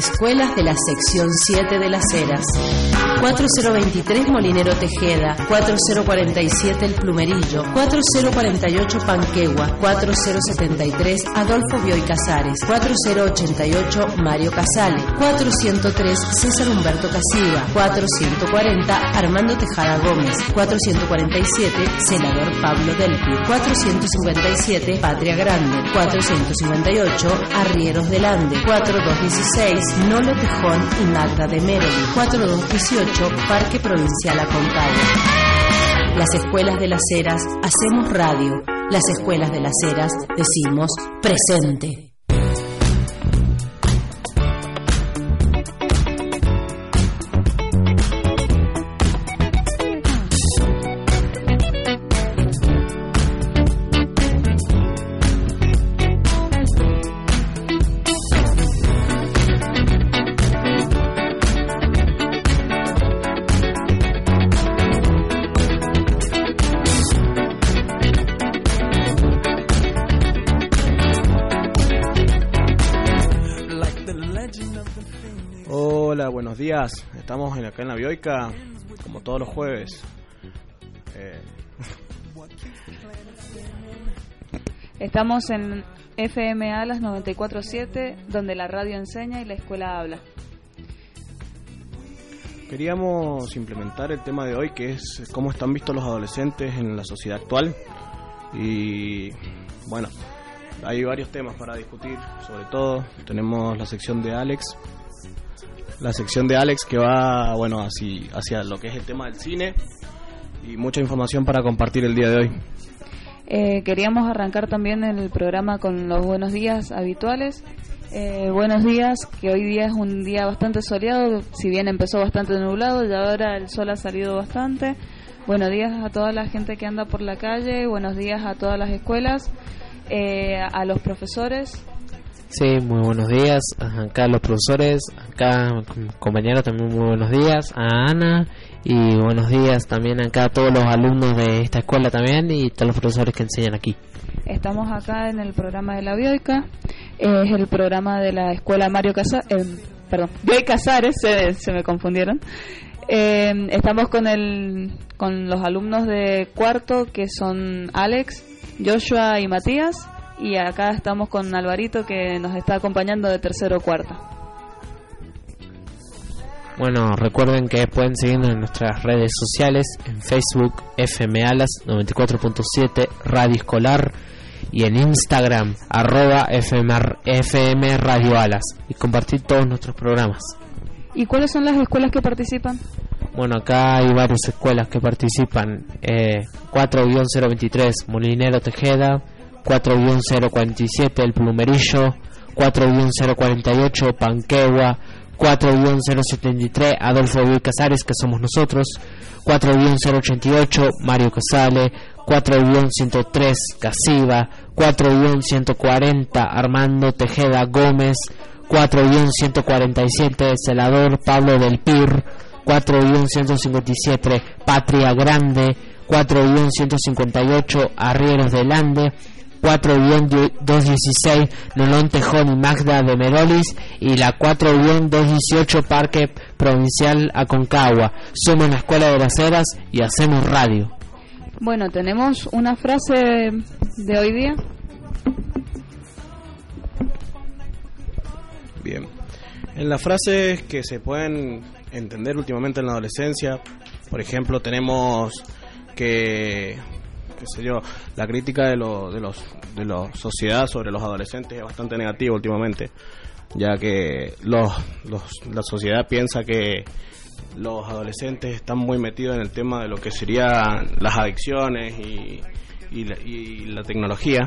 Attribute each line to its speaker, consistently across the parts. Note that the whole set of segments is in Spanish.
Speaker 1: Escuelas de la sección 7 de las Heras. 4023 Molinero Tejeda, 4047 El Plumerillo, 4048 Panquegua, 4073 Adolfo Bioy Casares, 4088 Mario Casale, 403 César Humberto Casiva, 440 Armando Tejada Gómez, 447 Senador Pablo Delpi, 457 Patria Grande, 458 Arrieros del Ande, 4216 Nolo Tejón y Magda de Meroli, 4218 Parque Provincial Aconcagua. Las escuelas de las Heras hacemos radio. Las escuelas de las Heras decimos presente.
Speaker 2: Estamos en, acá en la Bioica, como todos los jueves. Eh,
Speaker 3: Estamos en FMA las 94.7, donde la radio enseña y la escuela habla.
Speaker 2: Queríamos implementar el tema de hoy, que es cómo están vistos los adolescentes en la sociedad actual. Y bueno, hay varios temas para discutir, sobre todo tenemos la sección de Alex, la sección de Alex que va, bueno, así, hacia lo que es el tema del cine y mucha información para compartir el día de hoy.
Speaker 3: Eh, queríamos arrancar también el programa con los buenos días habituales. Eh, buenos días, que hoy día es un día bastante soleado, si bien empezó bastante nublado, y ahora el sol ha salido bastante. Buenos días a toda la gente que anda por la calle, buenos días a todas las escuelas, eh, a los profesores,
Speaker 4: Sí, muy buenos días. Acá los profesores, acá compañeros también muy buenos días. A Ana y buenos días también acá a todos los alumnos de esta escuela también y todos los profesores que enseñan aquí.
Speaker 3: Estamos acá en el programa de la Bioica, es el programa de la escuela Mario Casares, eh, perdón, Bioy Casares, se, me confundieron. Eh, estamos con, el, con los alumnos de cuarto que son Alex, Joshua y Matías y acá estamos con Alvarito que nos está acompañando de tercero o cuarto.
Speaker 4: Bueno, recuerden que pueden seguirnos en nuestras redes sociales, en Facebook FM Alas 94.7 Radio Escolar y en Instagram arroba FM, FM Radio Alas y compartir todos nuestros programas.
Speaker 3: ¿Y cuáles son las escuelas que participan?
Speaker 4: Bueno, acá hay varias escuelas que participan. Eh, 4-023 Molinero Tejeda, 4-047 El Plumerillo, 4-048 Panquegua, 4-073 Adolfo Luis Casares, que somos nosotros, 4-088 Mario Casale, 4-103 Casiva, 4-140 Armando Tejeda Gómez, 4-147 Celador Pablo del Pir, 4-157 Patria Grande, 4-158 Arrieros del Ande, 4-216 Lolón Tejón y Magda de Merolis y la 4-218 Parque Provincial Aconcagua. Somos la Escuela de las Heras y hacemos radio.
Speaker 3: Bueno, tenemos una frase de hoy día.
Speaker 2: Bien. En las frases que se pueden entender últimamente en la adolescencia, por ejemplo, tenemos que qué sé yo, la crítica de, lo, de, los, de la sociedad sobre los adolescentes es bastante negativa últimamente, ya que los, la sociedad piensa que los adolescentes están muy metidos en el tema de lo que serían las adicciones y, y, la, tecnología,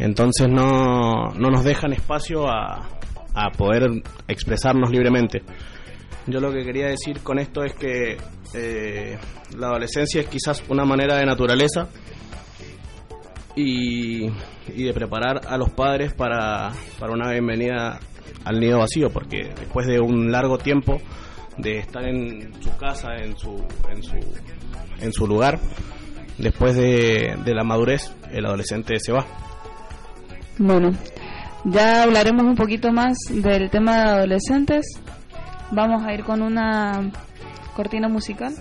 Speaker 2: entonces no, no nos dejan espacio a, a poder expresarnos libremente. Yo lo que quería decir con esto es que eh, la adolescencia es quizás una manera de naturaleza y, de preparar a los padres para, para una bienvenida al nido vacío, porque después de un largo tiempo de estar en su casa, en su, en su, en su lugar, después de, de la madurez, el adolescente se va.
Speaker 3: Bueno,
Speaker 5: Ya hablaremos un poquito más del tema de adolescentes. Vamos a ir con una cortina musical.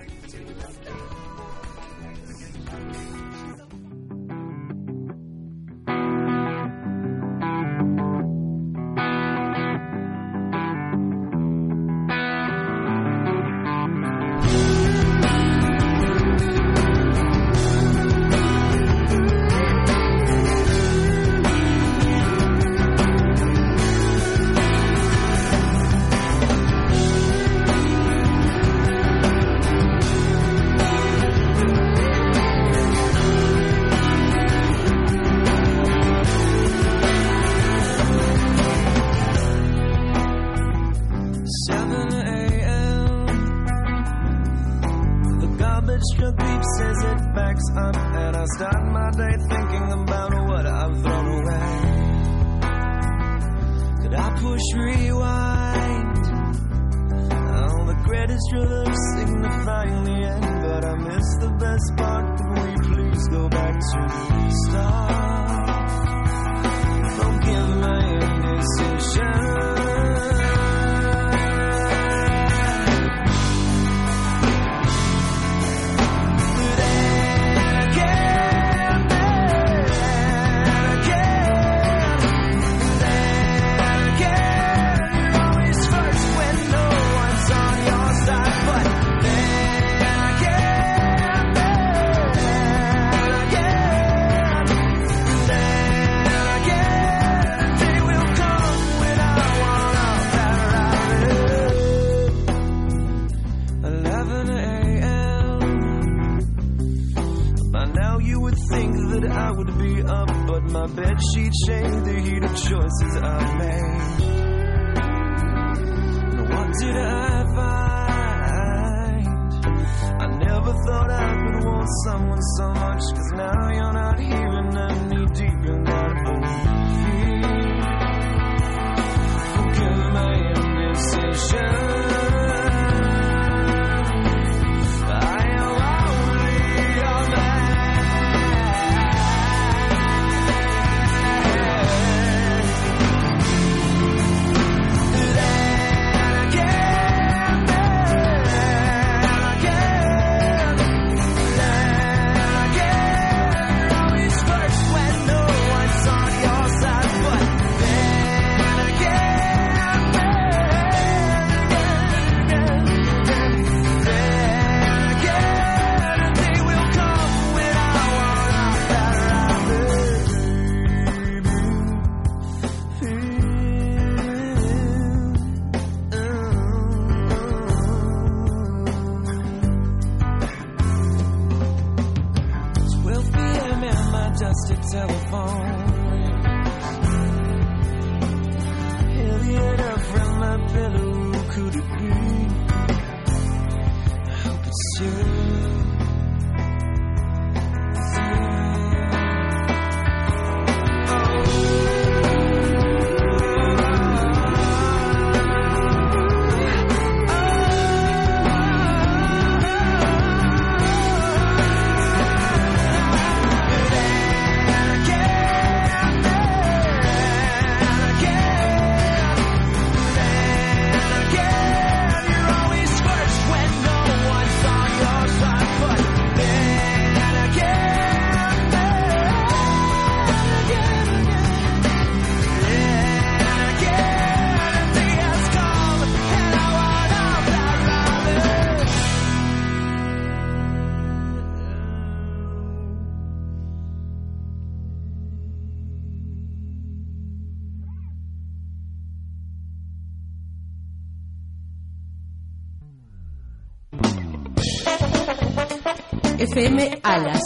Speaker 1: Alas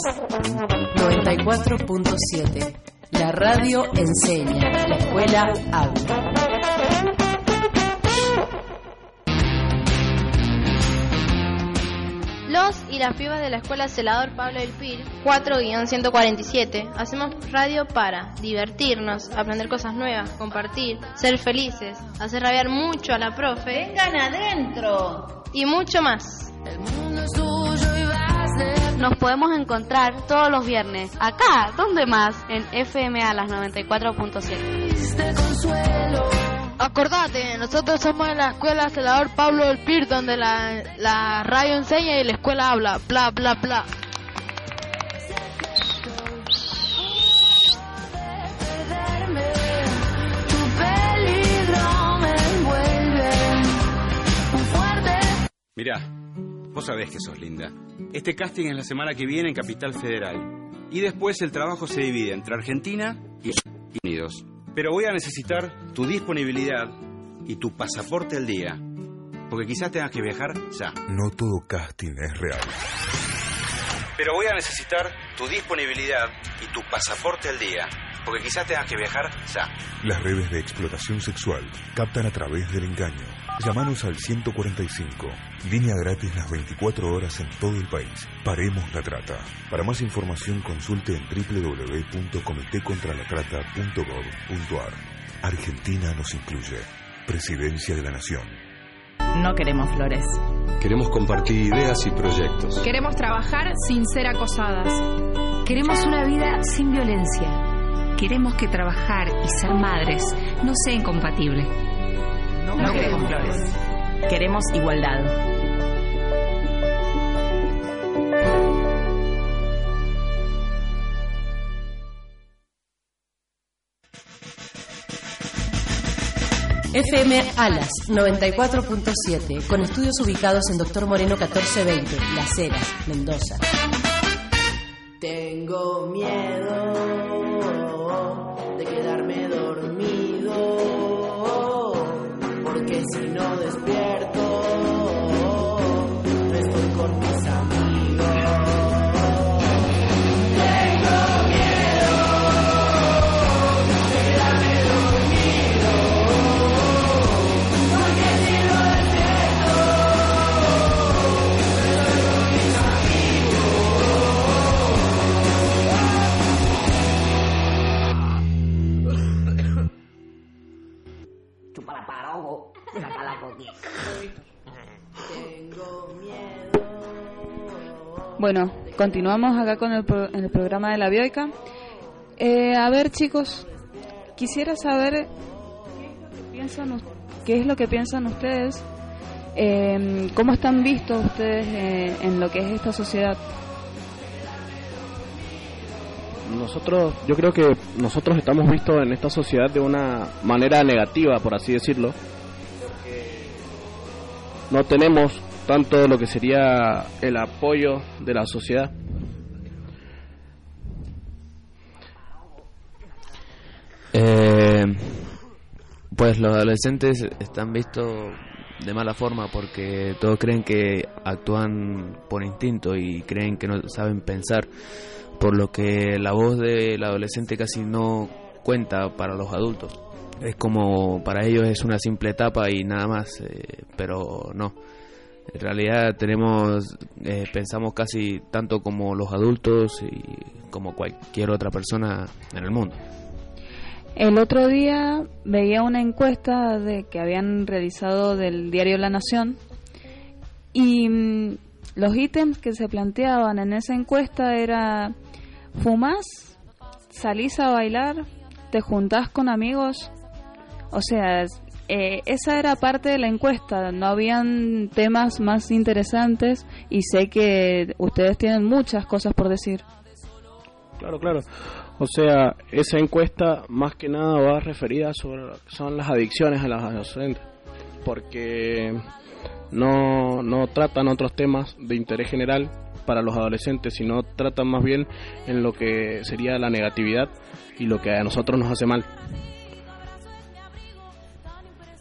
Speaker 1: 94.7. La radio enseña, la escuela habla.
Speaker 6: Los y las pibas de la escuela Celador Pablo del Pil, 4-147, hacemos radio para divertirnos, aprender cosas nuevas, compartir, ser felices, hacer rabiar mucho a la profe.
Speaker 7: ¡Vengan adentro!
Speaker 6: Y mucho más.
Speaker 7: El mundo es nos podemos encontrar todos los viernes. Acá, ¿dónde más? En FMA las 94.7.
Speaker 6: Acordate, nosotros somos de la escuela Celador Pablo del Pir, donde la, la radio enseña y la escuela habla, bla, bla, bla.
Speaker 8: Mirá, vos sabés que sos linda. Este casting es la semana que viene en Capital Federal. Y después el trabajo se divide entre Argentina y Estados Unidos. Pero voy a necesitar tu disponibilidad y tu pasaporte al día. Porque quizás tengas que viajar ya.
Speaker 9: No todo casting es real.
Speaker 8: Pero voy a necesitar tu disponibilidad y tu pasaporte al día. Porque quizás tengas que viajar ya.
Speaker 9: Las redes de explotación sexual captan a través del engaño. Llámanos al 145. Línea gratis las 24 horas en todo el país. Paremos la trata. Para más información consulte en www.comitecontralatrata.gov.ar. Argentina nos incluye. Presidencia de la Nación.
Speaker 10: No queremos flores.
Speaker 11: Queremos compartir ideas y proyectos.
Speaker 12: Queremos trabajar sin ser acosadas.
Speaker 13: Queremos una vida sin violencia. Queremos que trabajar y ser madres no sea incompatible.
Speaker 10: No, no queremos flores. Queremos igualdad.
Speaker 1: FM Alas 94.7, con estudios ubicados en Doctor Moreno 1420, Las Heras, Mendoza.
Speaker 14: Tengo miedo
Speaker 3: Bueno, continuamos acá con el, pro- el programa de la bioica. Eh, a ver, chicos, quisiera saber qué es lo que piensan, us- qué es lo que piensan ustedes, eh, cómo están vistos ustedes eh, en lo que es esta sociedad.
Speaker 2: Nosotros, yo creo que nosotros estamos vistos en esta sociedad de una manera negativa, por así decirlo. No tenemos tanto lo que sería el apoyo de la sociedad.
Speaker 4: Eh, pues los adolescentes están vistos de mala forma porque todos creen que actúan por instinto y creen que no saben pensar, por lo que la voz del adolescente casi no cuenta para los adultos. Es como para ellos es una simple etapa y nada más, eh, pero no. En realidad tenemos, eh, pensamos casi tanto como los adultos y como cualquier otra persona en el mundo.
Speaker 3: El otro día veía una encuesta de que habían realizado del diario La Nación y mm, los ítems que se planteaban en esa encuesta era ¿fumás? ¿Salís a bailar? ¿Te juntás con amigos? O sea, eh, esa era parte de la encuesta, no habían temas más interesantes y sé que ustedes tienen muchas cosas por decir.
Speaker 2: Claro, claro. O sea, esa encuesta más que nada va referida sobre son las adicciones a los adolescentes, porque no, no tratan otros temas de interés general para los adolescentes, sino tratan más bien en lo que sería la negatividad y lo que a nosotros nos hace mal.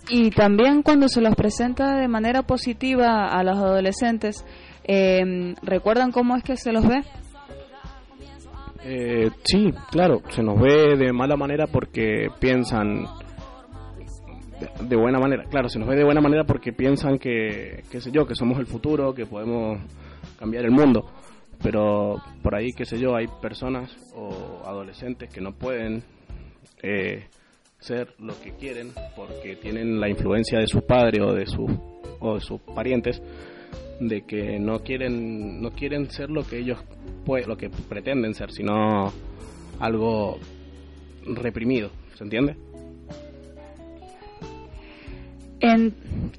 Speaker 3: Y también cuando se los presenta de manera positiva a los adolescentes, eh, ¿recuerdan cómo es que se los ve?
Speaker 2: Eh, sí, claro, se nos ve de mala manera porque piensan de, buena manera, claro, se nos ve de buena manera porque piensan que, qué sé yo, que somos el futuro, que podemos cambiar el mundo, pero por ahí, qué sé yo, hay personas o adolescentes que no pueden eh, ser lo que quieren porque tienen la influencia de sus padres o de sus o de sus parientes de que no quieren no quieren ser lo que ellos pues lo que pretenden ser sino algo reprimido se entiende
Speaker 3: En,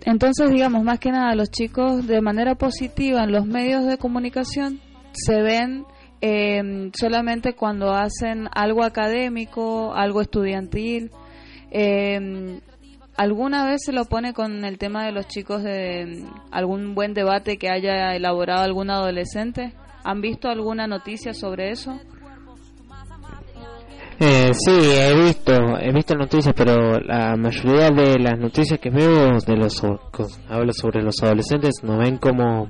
Speaker 3: entonces, digamos, más que nada, los chicos de manera positiva en los medios de comunicación se ven eh, solamente cuando hacen algo académico, algo estudiantil. Eh, ¿Alguna vez se lo pone con el tema de los chicos de algún buen debate que haya elaborado algún adolescente? ¿Han visto alguna noticia sobre eso?
Speaker 4: Eh, sí, he visto, he visto noticias, pero la mayoría de las noticias que veo de los hablo sobre los adolescentes nos ven como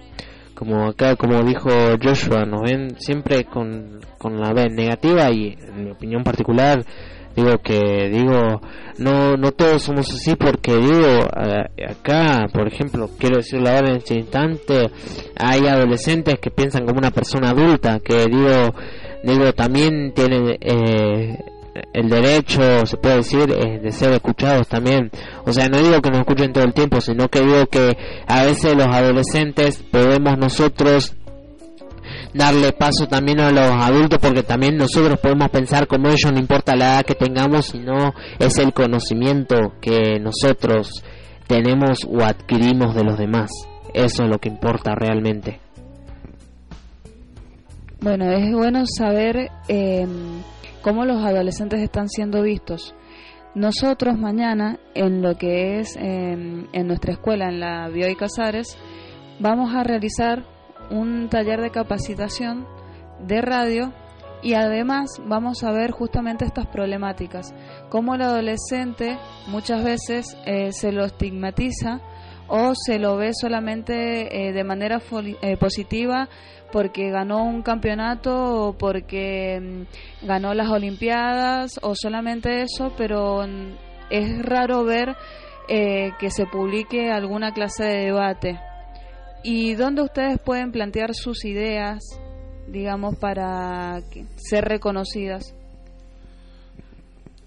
Speaker 4: como acá como dijo Joshua, nos ven siempre con, con la vez negativa y en mi opinión particular digo que digo no no todos somos así porque digo acá por ejemplo quiero decirlo ahora en este instante hay adolescentes que piensan como una persona adulta que digo digo también tienen eh, el derecho, se puede decir, eh, de ser escuchados también. O sea, no digo que nos escuchen todo el tiempo, sino que digo que a veces los adolescentes podemos nosotros darle paso también a los adultos porque también nosotros podemos pensar como ellos, no importa la edad que tengamos, sino es el conocimiento que nosotros tenemos o adquirimos de los demás. Eso es lo que importa realmente.
Speaker 3: Bueno, es bueno saber eh, cómo los adolescentes están siendo vistos. Nosotros mañana, en lo que es eh, en nuestra escuela, en la Bioy Casares, vamos a realizar un taller de capacitación de radio y además vamos a ver justamente estas problemáticas, cómo el adolescente muchas veces eh, se lo estigmatiza o se lo ve solamente eh, de manera eh, positiva porque ganó un campeonato o porque mm, ganó las Olimpiadas o solamente eso, pero es raro ver que se publique alguna clase de debate y dónde ustedes pueden plantear sus ideas, digamos, para ser reconocidas.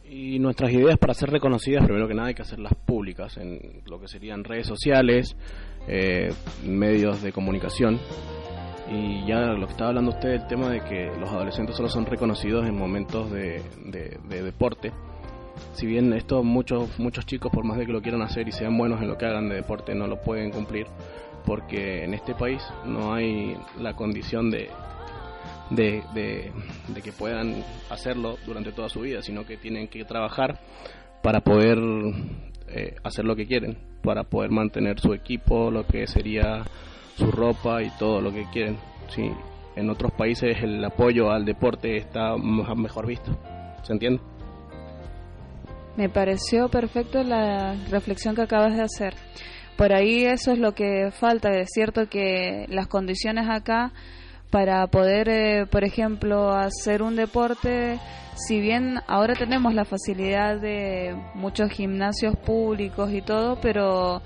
Speaker 2: Y nuestras ideas para ser reconocidas, primero que nada, hay que hacerlas públicas en lo que serían redes sociales, eh, medios de comunicación. Y ya lo que estaba hablando usted, el tema de que los adolescentes solo son reconocidos en momentos de, de deporte. Si bien esto muchos muchos chicos, por más de que lo quieran hacer y sean buenos en lo que hagan de deporte, no lo pueden cumplir, porque en este país no hay la condición de, de, de, que puedan hacerlo durante toda su vida, sino que tienen que trabajar para poder eh, hacer lo que quieren, para poder mantener su equipo, lo que sería su ropa y todo lo que quieren. Sí, en otros países el apoyo al deporte está mejor visto. ¿Se entiende?
Speaker 3: Me pareció perfecto la reflexión que acabas de hacer por ahí eso es lo que falta. Es cierto que las condiciones acá para poder, eh, por ejemplo, hacer un deporte, si bien ahora tenemos la facilidad de muchos gimnasios públicos y todo, pero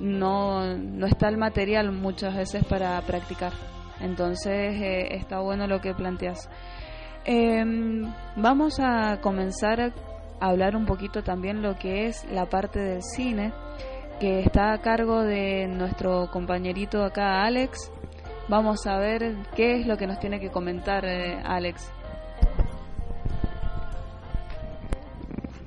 Speaker 3: no, no está el material muchas veces para practicar. Entonces eh, está bueno lo que planteas. Em, vamos a comenzar a hablar un poquito también lo que es la parte del cine que está a cargo de nuestro compañerito acá, Alex. Vamos a ver qué es lo que nos tiene que comentar eh, Alex.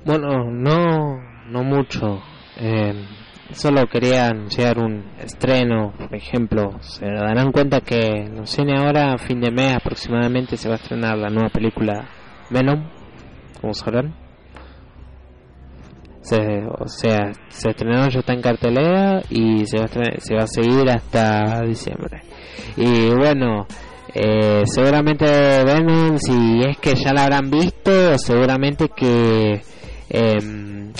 Speaker 4: Bueno, no, no mucho. Eh, solo quería anunciar un estreno, por ejemplo. Se darán cuenta que en el cine ahora, a fin de mes aproximadamente, se va a estrenar la nueva película Venom, como sabrán se, o sea, se estrenó, ya está en cartelera y se va, a se va a seguir hasta diciembre. Y bueno, eh, seguramente ven si es que ya la habrán visto, seguramente que eh,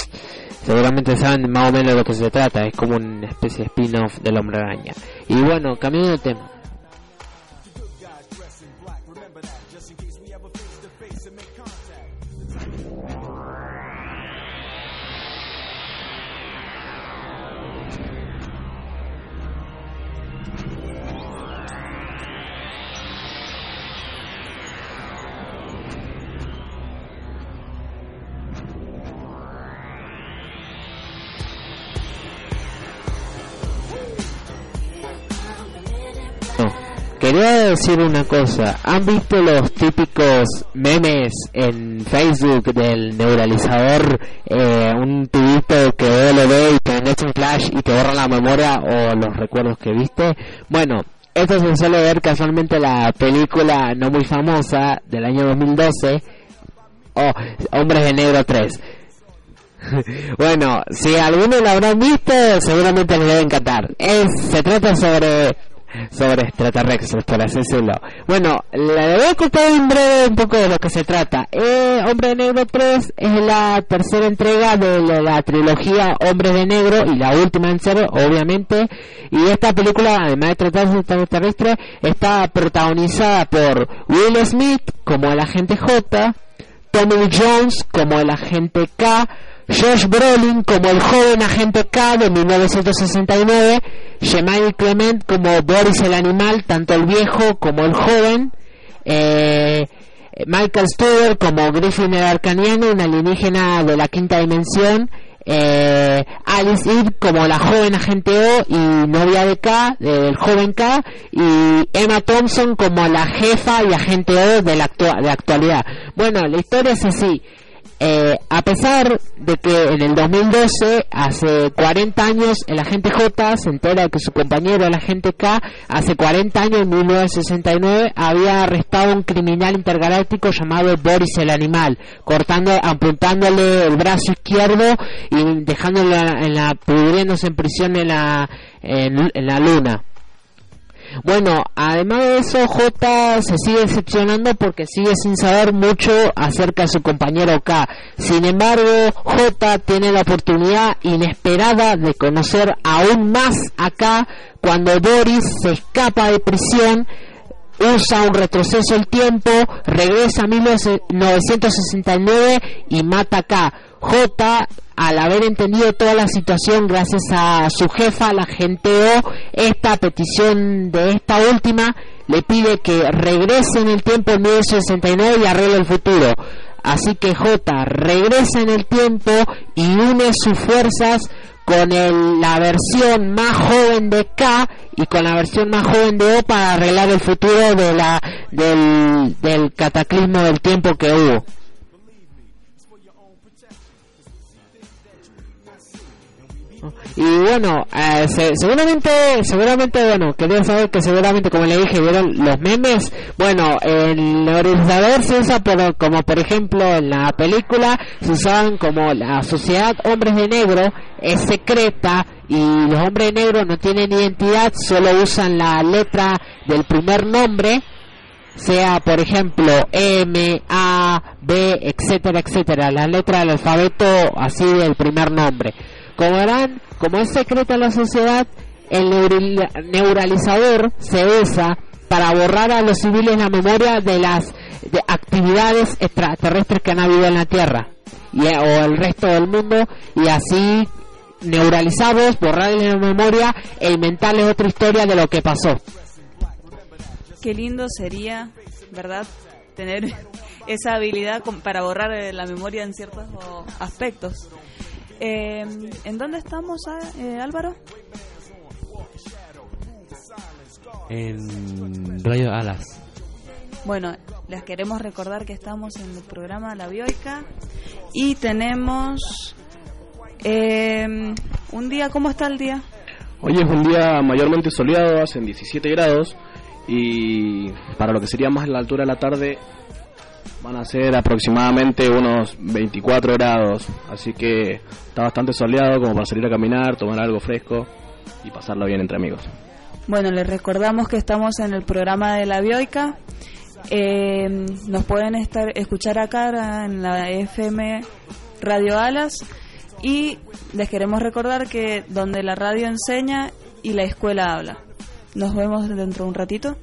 Speaker 4: seguramente saben más o menos de lo que se trata, es como una especie de spin-off del hombre araña. Y bueno, cambiando de tema, quería decir una cosa. ¿Han visto los típicos memes en Facebook del neuralizador? Eh, un tubito que lo ve y te engancha un flash y te borra la memoria o los recuerdos que viste. Bueno, esto se suele ver casualmente la película no muy famosa del año 2012, oh, Hombres de Negro 3. bueno, si alguno lo habrán visto, seguramente les debe encantar. Es, se trata sobre sobre extraterrestres, por así decirlo. Bueno, le voy a contar en breve un poco de lo que se trata. Eh, Hombre de Negro 3 es la tercera entrega de la, trilogía Hombre de Negro y la última en ser, obviamente. Y esta película, además de tratarse de extraterrestres, está protagonizada por Will Smith como el agente J, Tommy Jones como el agente K, Josh Brolin como el joven agente K de 1969, Shemai Clement como Boris el animal, tanto el viejo como el joven, eh, Michael Stewart como Griffin el arcaniano, un alienígena de la quinta dimensión, eh, Alice Eve como la joven agente O y novia de K, del joven K, y Emma Thompson como la jefa y agente O de de la actualidad. Bueno, la historia es así. Eh, a pesar de que en el 2012, hace 40 años, el agente J se entera de que su compañero, el agente K, hace 40 años, en 1969, había arrestado un criminal intergaláctico llamado Boris el Animal, cortando, apuntándole el brazo izquierdo y dejándolo en la, pudriéndose en prisión en la, en la luna. Bueno, además de eso, J se sigue decepcionando porque sigue sin saber mucho acerca de su compañero K. Sin embargo, J tiene la oportunidad inesperada de conocer aún más a K cuando Boris se escapa de prisión usa un retroceso el tiempo, regresa a 1969 y mata a K. J al haber entendido toda la situación gracias a su jefa, la gente O, esta petición de esta última le pide que regrese en el tiempo en 1969 y arregle el futuro. Así que J regresa en el tiempo y une sus fuerzas con la versión más joven de K y con la versión más joven de O para arreglar el futuro de la, del cataclismo del tiempo que hubo. Y bueno, eh, seguramente, seguramente, bueno, quería saber que seguramente, como le dije, vieron los memes. Bueno, el organizador se usa por, como por ejemplo en la película, se usaban como la sociedad hombres de negro es secreta y los hombres de negro no tienen identidad, solo usan la letra del primer nombre sea por ejemplo M, A, B, etcétera, etcétera, la letra del alfabeto así del primer nombre. Como verán, como es secreta la sociedad, el neuralizador se usa para borrar a los civiles la memoria de las actividades extraterrestres que han habido en la Tierra y, o el resto del mundo y así neuralizados, borrarles la memoria e inventarles otra historia de lo que pasó.
Speaker 3: Qué lindo sería, ¿verdad? Tener esa habilidad para borrar eh, la memoria en ciertos aspectos. Eh, ¿En dónde estamos, ah, eh, Álvaro?
Speaker 4: En Radio Alas.
Speaker 3: Bueno, les queremos recordar que estamos en el programa La Bioica y tenemos eh, un día, ¿cómo está el día?
Speaker 2: Hoy es un día mayormente soleado, hacen 17 grados y para lo que sería más la altura de la tarde Van a ser aproximadamente unos 24 grados, así que está bastante soleado como para salir a caminar, tomar algo fresco y pasarlo bien entre amigos.
Speaker 3: Bueno, les recordamos que estamos en el programa de la Bioica. Eh, nos pueden estar escuchar acá en la FM Radio Alas y les queremos recordar que donde la radio enseña y la escuela habla. Nos vemos dentro de un ratito.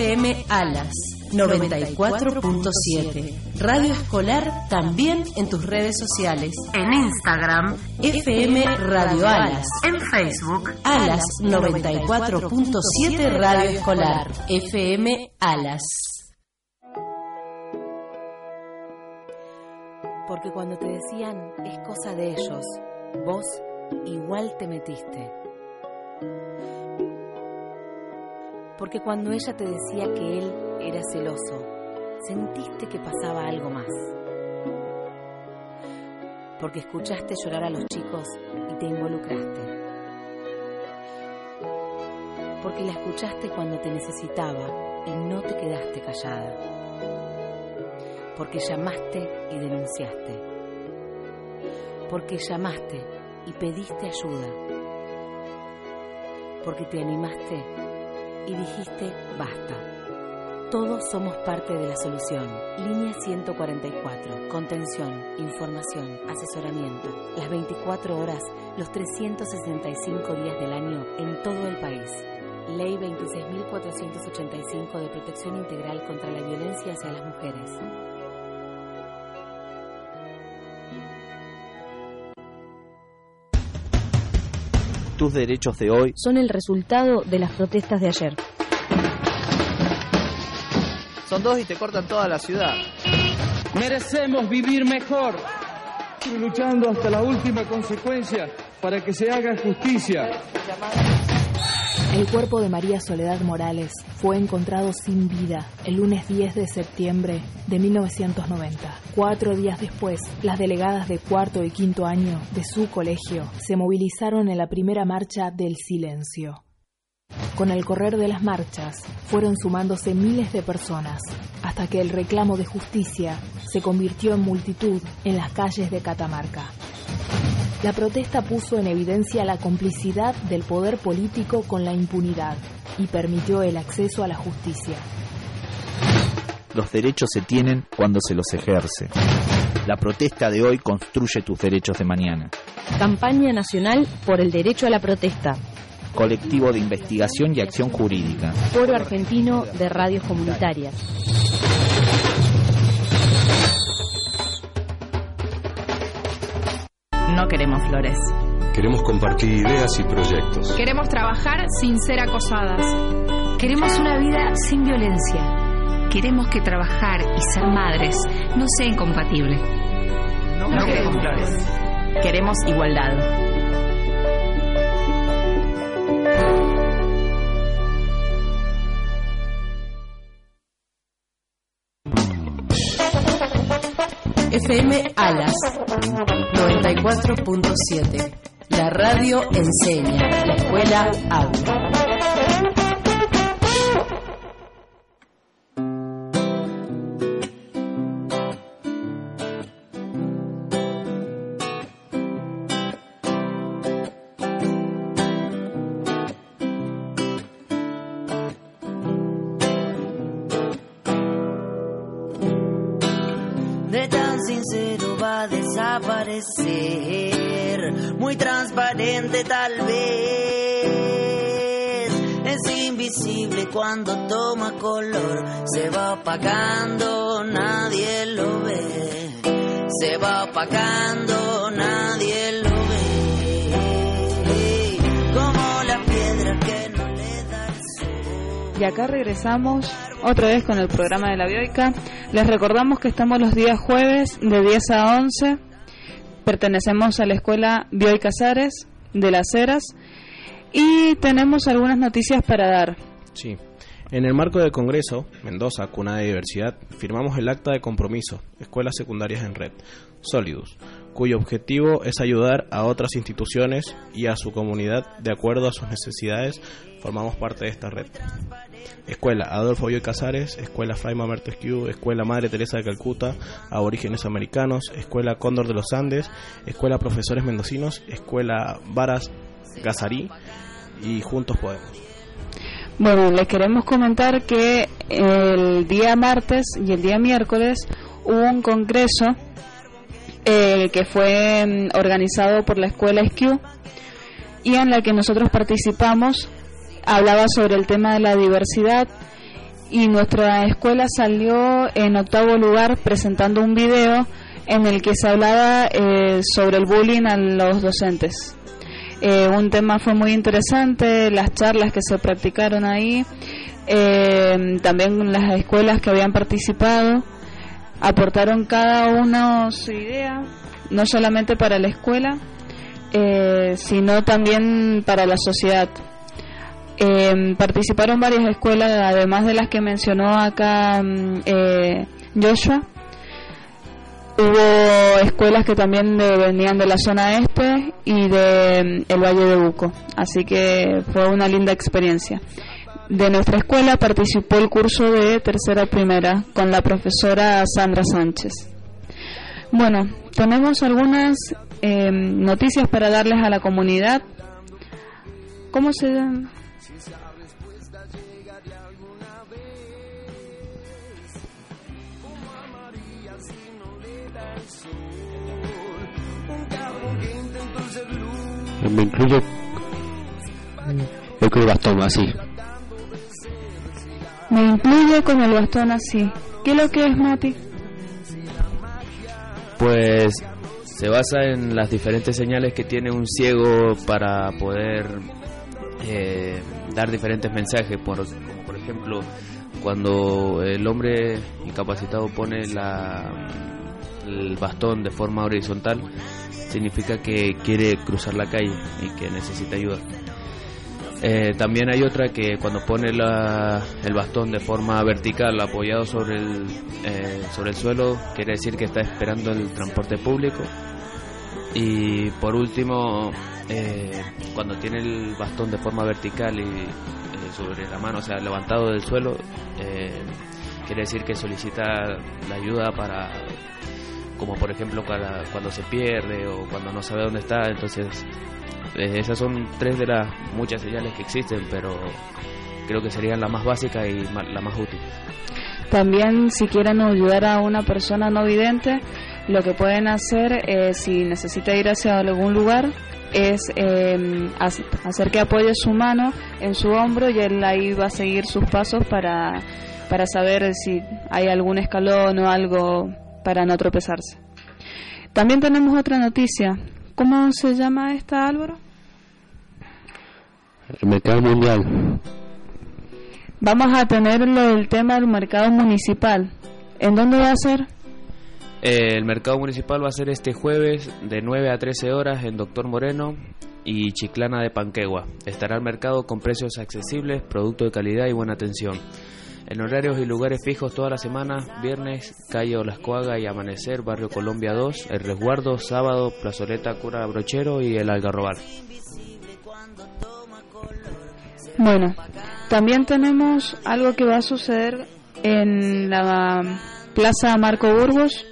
Speaker 1: FM Alas 94.7. Radio Escolar también en tus redes sociales. En Instagram, FM Radio Alas. En Facebook, Alas 94.7 Radio Escolar. FM Alas.
Speaker 15: Porque cuando te decían es cosa de ellos, vos igual te metiste. Porque cuando ella te decía que él era celoso, sentiste que pasaba algo más. Porque escuchaste llorar a los chicos y te involucraste. Porque la escuchaste cuando te necesitaba y no te quedaste callada. Porque llamaste y denunciaste. Porque llamaste y pediste ayuda. Porque te animaste y dijiste basta. Todos somos parte de la solución. Línea 144. Contención, información, asesoramiento. Las 24 horas, los 365 días del año en todo el país. Ley 26.485 de protección integral contra la violencia hacia las mujeres.
Speaker 16: Tus derechos de hoy
Speaker 17: son el resultado de las protestas de ayer.
Speaker 16: Son dos y te cortan toda la ciudad.
Speaker 18: Merecemos vivir mejor.
Speaker 19: Estoy luchando hasta la última consecuencia para que se haga justicia.
Speaker 20: El cuerpo de María Soledad Morales fue encontrado sin vida el lunes 10 de septiembre de 1990. Cuatro días después, las delegadas de cuarto y quinto año de su colegio se movilizaron en la primera marcha del silencio. Con el correr de las marchas, fueron sumándose miles de personas, hasta que el reclamo de justicia se convirtió en multitud en las calles de Catamarca. La protesta puso en evidencia la complicidad del poder político con la impunidad y permitió el acceso a la justicia.
Speaker 16: Los derechos se tienen cuando se los ejerce. La protesta de hoy construye tus derechos de mañana.
Speaker 17: Campaña Nacional por el Derecho a la Protesta.
Speaker 16: Colectivo de Investigación y Acción Jurídica.
Speaker 17: Foro Argentino de Radios Comunitarias.
Speaker 10: No queremos flores.
Speaker 11: Queremos compartir ideas y proyectos.
Speaker 12: Queremos trabajar sin ser acosadas.
Speaker 13: Queremos una vida sin violencia. Queremos que trabajar y ser madres no sea incompatible.
Speaker 10: No, no queremos flores. Queremos igualdad.
Speaker 1: FM Alas 94.7. La radio enseña, la escuela habla.
Speaker 21: Tal vez, es invisible cuando toma color, se va apagando, nadie lo ve, se va apagando, nadie lo ve, como la piedra que no le da el sol.
Speaker 3: Y acá regresamos otra vez con el programa de la bioica. Les recordamos que estamos los días jueves de 10 a 11. Pertenecemos a la escuela Bioy Casares de Las Heras y tenemos algunas noticias para dar.
Speaker 2: Sí. En el marco del Congreso, Mendoza, Cuna de Diversidad, firmamos el acta de compromiso, Escuelas Secundarias en Red, Solidus, cuyo objetivo es ayudar a otras instituciones y a su comunidad de acuerdo a sus necesidades. Formamos parte de esta red. Escuela Adolfo Bioy Casares, Escuela Fray Montesquieu, Escuela Madre Teresa de Calcuta, Aborígenes Americanos, Escuela Cóndor de los Andes, Escuela Profesores Mendocinos, Escuela Varas Gazarí y Juntos Podemos.
Speaker 3: Bueno, les queremos comentar que el día martes y el día miércoles hubo un congreso eh, que fue mm, organizado por la escuela SQ y en la que nosotros participamos. Hablaba sobre el tema de la diversidad y nuestra escuela salió en octavo lugar presentando un video en el que se hablaba eh, sobre el bullying a los docentes. Eh, un tema fue muy interesante, las charlas que se practicaron ahí, eh, también las escuelas que habían participado aportaron cada uno su idea, no solamente para la escuela, eh, sino también para la sociedad. Eh, participaron varias escuelas, además de las que mencionó acá mm, eh, Joshua. Hubo escuelas que también venían de la zona este y de mm, el Valle de Buco, así que fue una linda experiencia. De nuestra escuela participó el curso de tercera primera con la profesora Sandra Sánchez. Bueno, tenemos algunas eh, noticias para darles a la comunidad. ¿Cómo se llama?
Speaker 4: Me incluyo Bastón, así.
Speaker 3: Me incluye con el bastón así. ¿Qué es lo que es, Mati?
Speaker 22: Pues se basa en las diferentes señales que tiene un ciego para poder eh, dar diferentes mensajes, por, como por ejemplo cuando el hombre incapacitado pone la, el bastón de forma horizontal, significa que quiere cruzar la calle y que necesita ayuda. Eh, también hay otra que cuando pone la- el bastón de forma vertical apoyado sobre el, eh, sobre el suelo quiere decir que está esperando el transporte público. Y por último, eh, cuando tiene el bastón de forma vertical y eh, sobre la mano, o sea, levantado del suelo, quiere decir que solicita la ayuda para, como por ejemplo cuando se pierde o cuando no sabe dónde está, entonces esas son tres de las muchas señales que existen, pero creo que serían la más básica y la más útil.
Speaker 3: También si quieren ayudar a una persona no vidente, lo que pueden hacer eh, si necesita ir hacia algún lugar es eh, hac- hacer que apoye su mano en su hombro y él ahí va a seguir sus pasos para, para saber si hay algún escalón o algo para no tropezarse. También tenemos otra noticia. ¿Cómo se llama esta, Álvaro?
Speaker 4: El mercado mundial.
Speaker 3: Vamos a tener lo del tema del mercado municipal. ¿En dónde va a ser?
Speaker 22: Eh, el mercado municipal va a ser este jueves de 9 a 13 horas en Doctor Moreno y Chiclana de Panquegua. Estará el mercado con precios accesibles, producto de calidad y buena atención. En horarios y lugares fijos toda la semana, viernes, calle Olascoaga y Amanecer, Barrio Colombia 2, El Resguardo, sábado, Plazoleta Cura Brochero y El Algarrobal.
Speaker 3: Bueno, también tenemos algo que va a suceder en la Plaza Marco Burgos,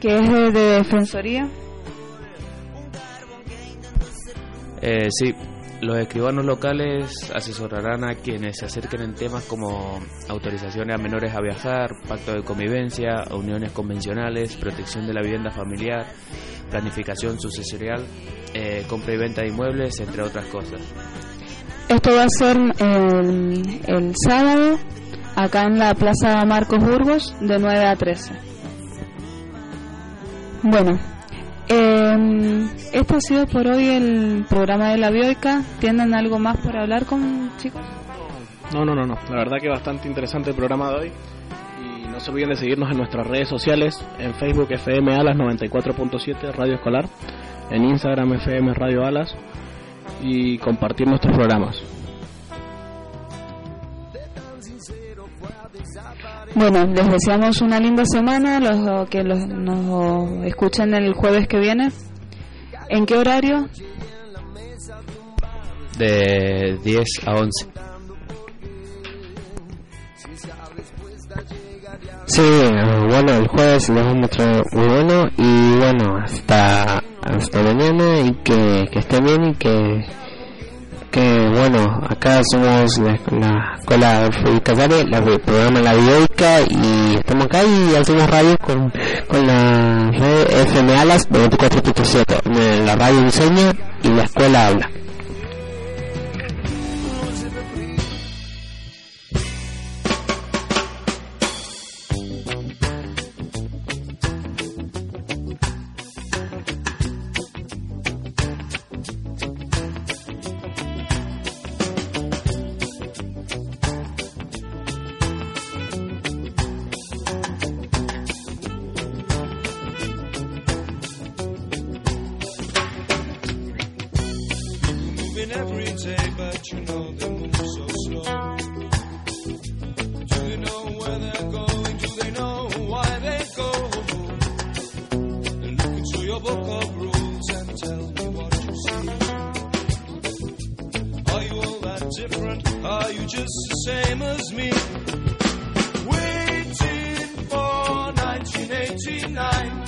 Speaker 3: que es de, de Defensoría.
Speaker 22: Eh, sí, los escribanos locales asesorarán a quienes se acerquen en temas como autorizaciones a menores a viajar, pacto de convivencia, uniones convencionales, protección de la vivienda familiar, planificación sucesorial, eh, compra y venta de inmuebles, entre otras cosas.
Speaker 3: Esto va a ser el, el sábado, acá en la Plaza Marcos Burgos, de 9 a 13. Bueno, eh, esto ha sido por hoy el programa de la Bioica. ¿Tienen algo más por hablar con chicos?
Speaker 2: No, no, no, no. La verdad que bastante interesante el programa de hoy. Y no se olviden de seguirnos en nuestras redes sociales, en Facebook FM Alas 94.7 Radio Escolar, en Instagram FM Radio Alas y compartir nuestros programas.
Speaker 3: Bueno, les deseamos una linda semana, los que los, nos escuchen el jueves que viene. ¿En qué horario?
Speaker 22: De 10 a 11.
Speaker 4: Sí, bueno, el jueves les vamos a traer muy bueno y bueno, hasta, hasta mañana y que, que estén bien y que, que bueno, acá somos la, la escuela Casares, la programa La Bioica y estamos acá y hacemos radio con, con la red FM Alas 94.7, la radio diseña y la escuela habla.
Speaker 5: Passing every day, but you know they move so slow. Do they know where they're going? Do they know why they go? Look into your book of rules and tell me what you see. Are you all that different? Are you just the same as me? Waiting for 1989.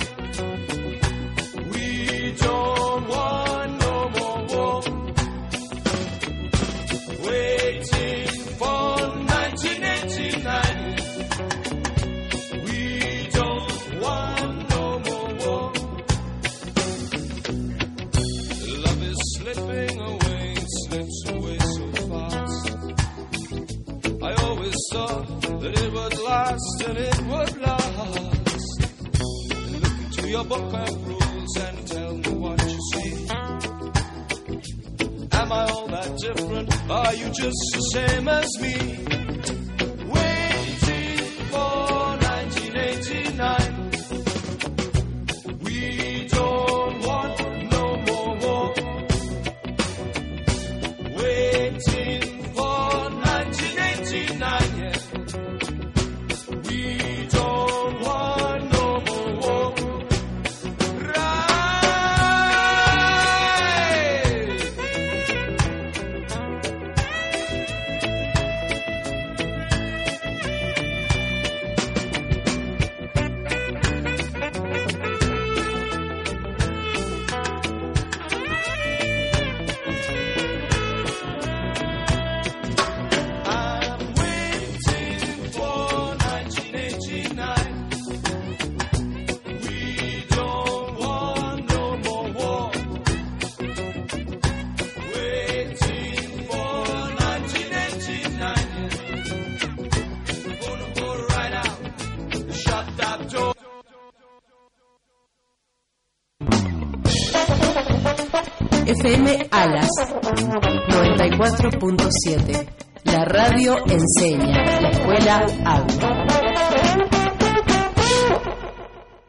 Speaker 5: And it would last. Look into your book of rules and tell me what you see. Am I all that different? Are you just the same as me?
Speaker 1: 94.7. La radio enseña, la escuela habla.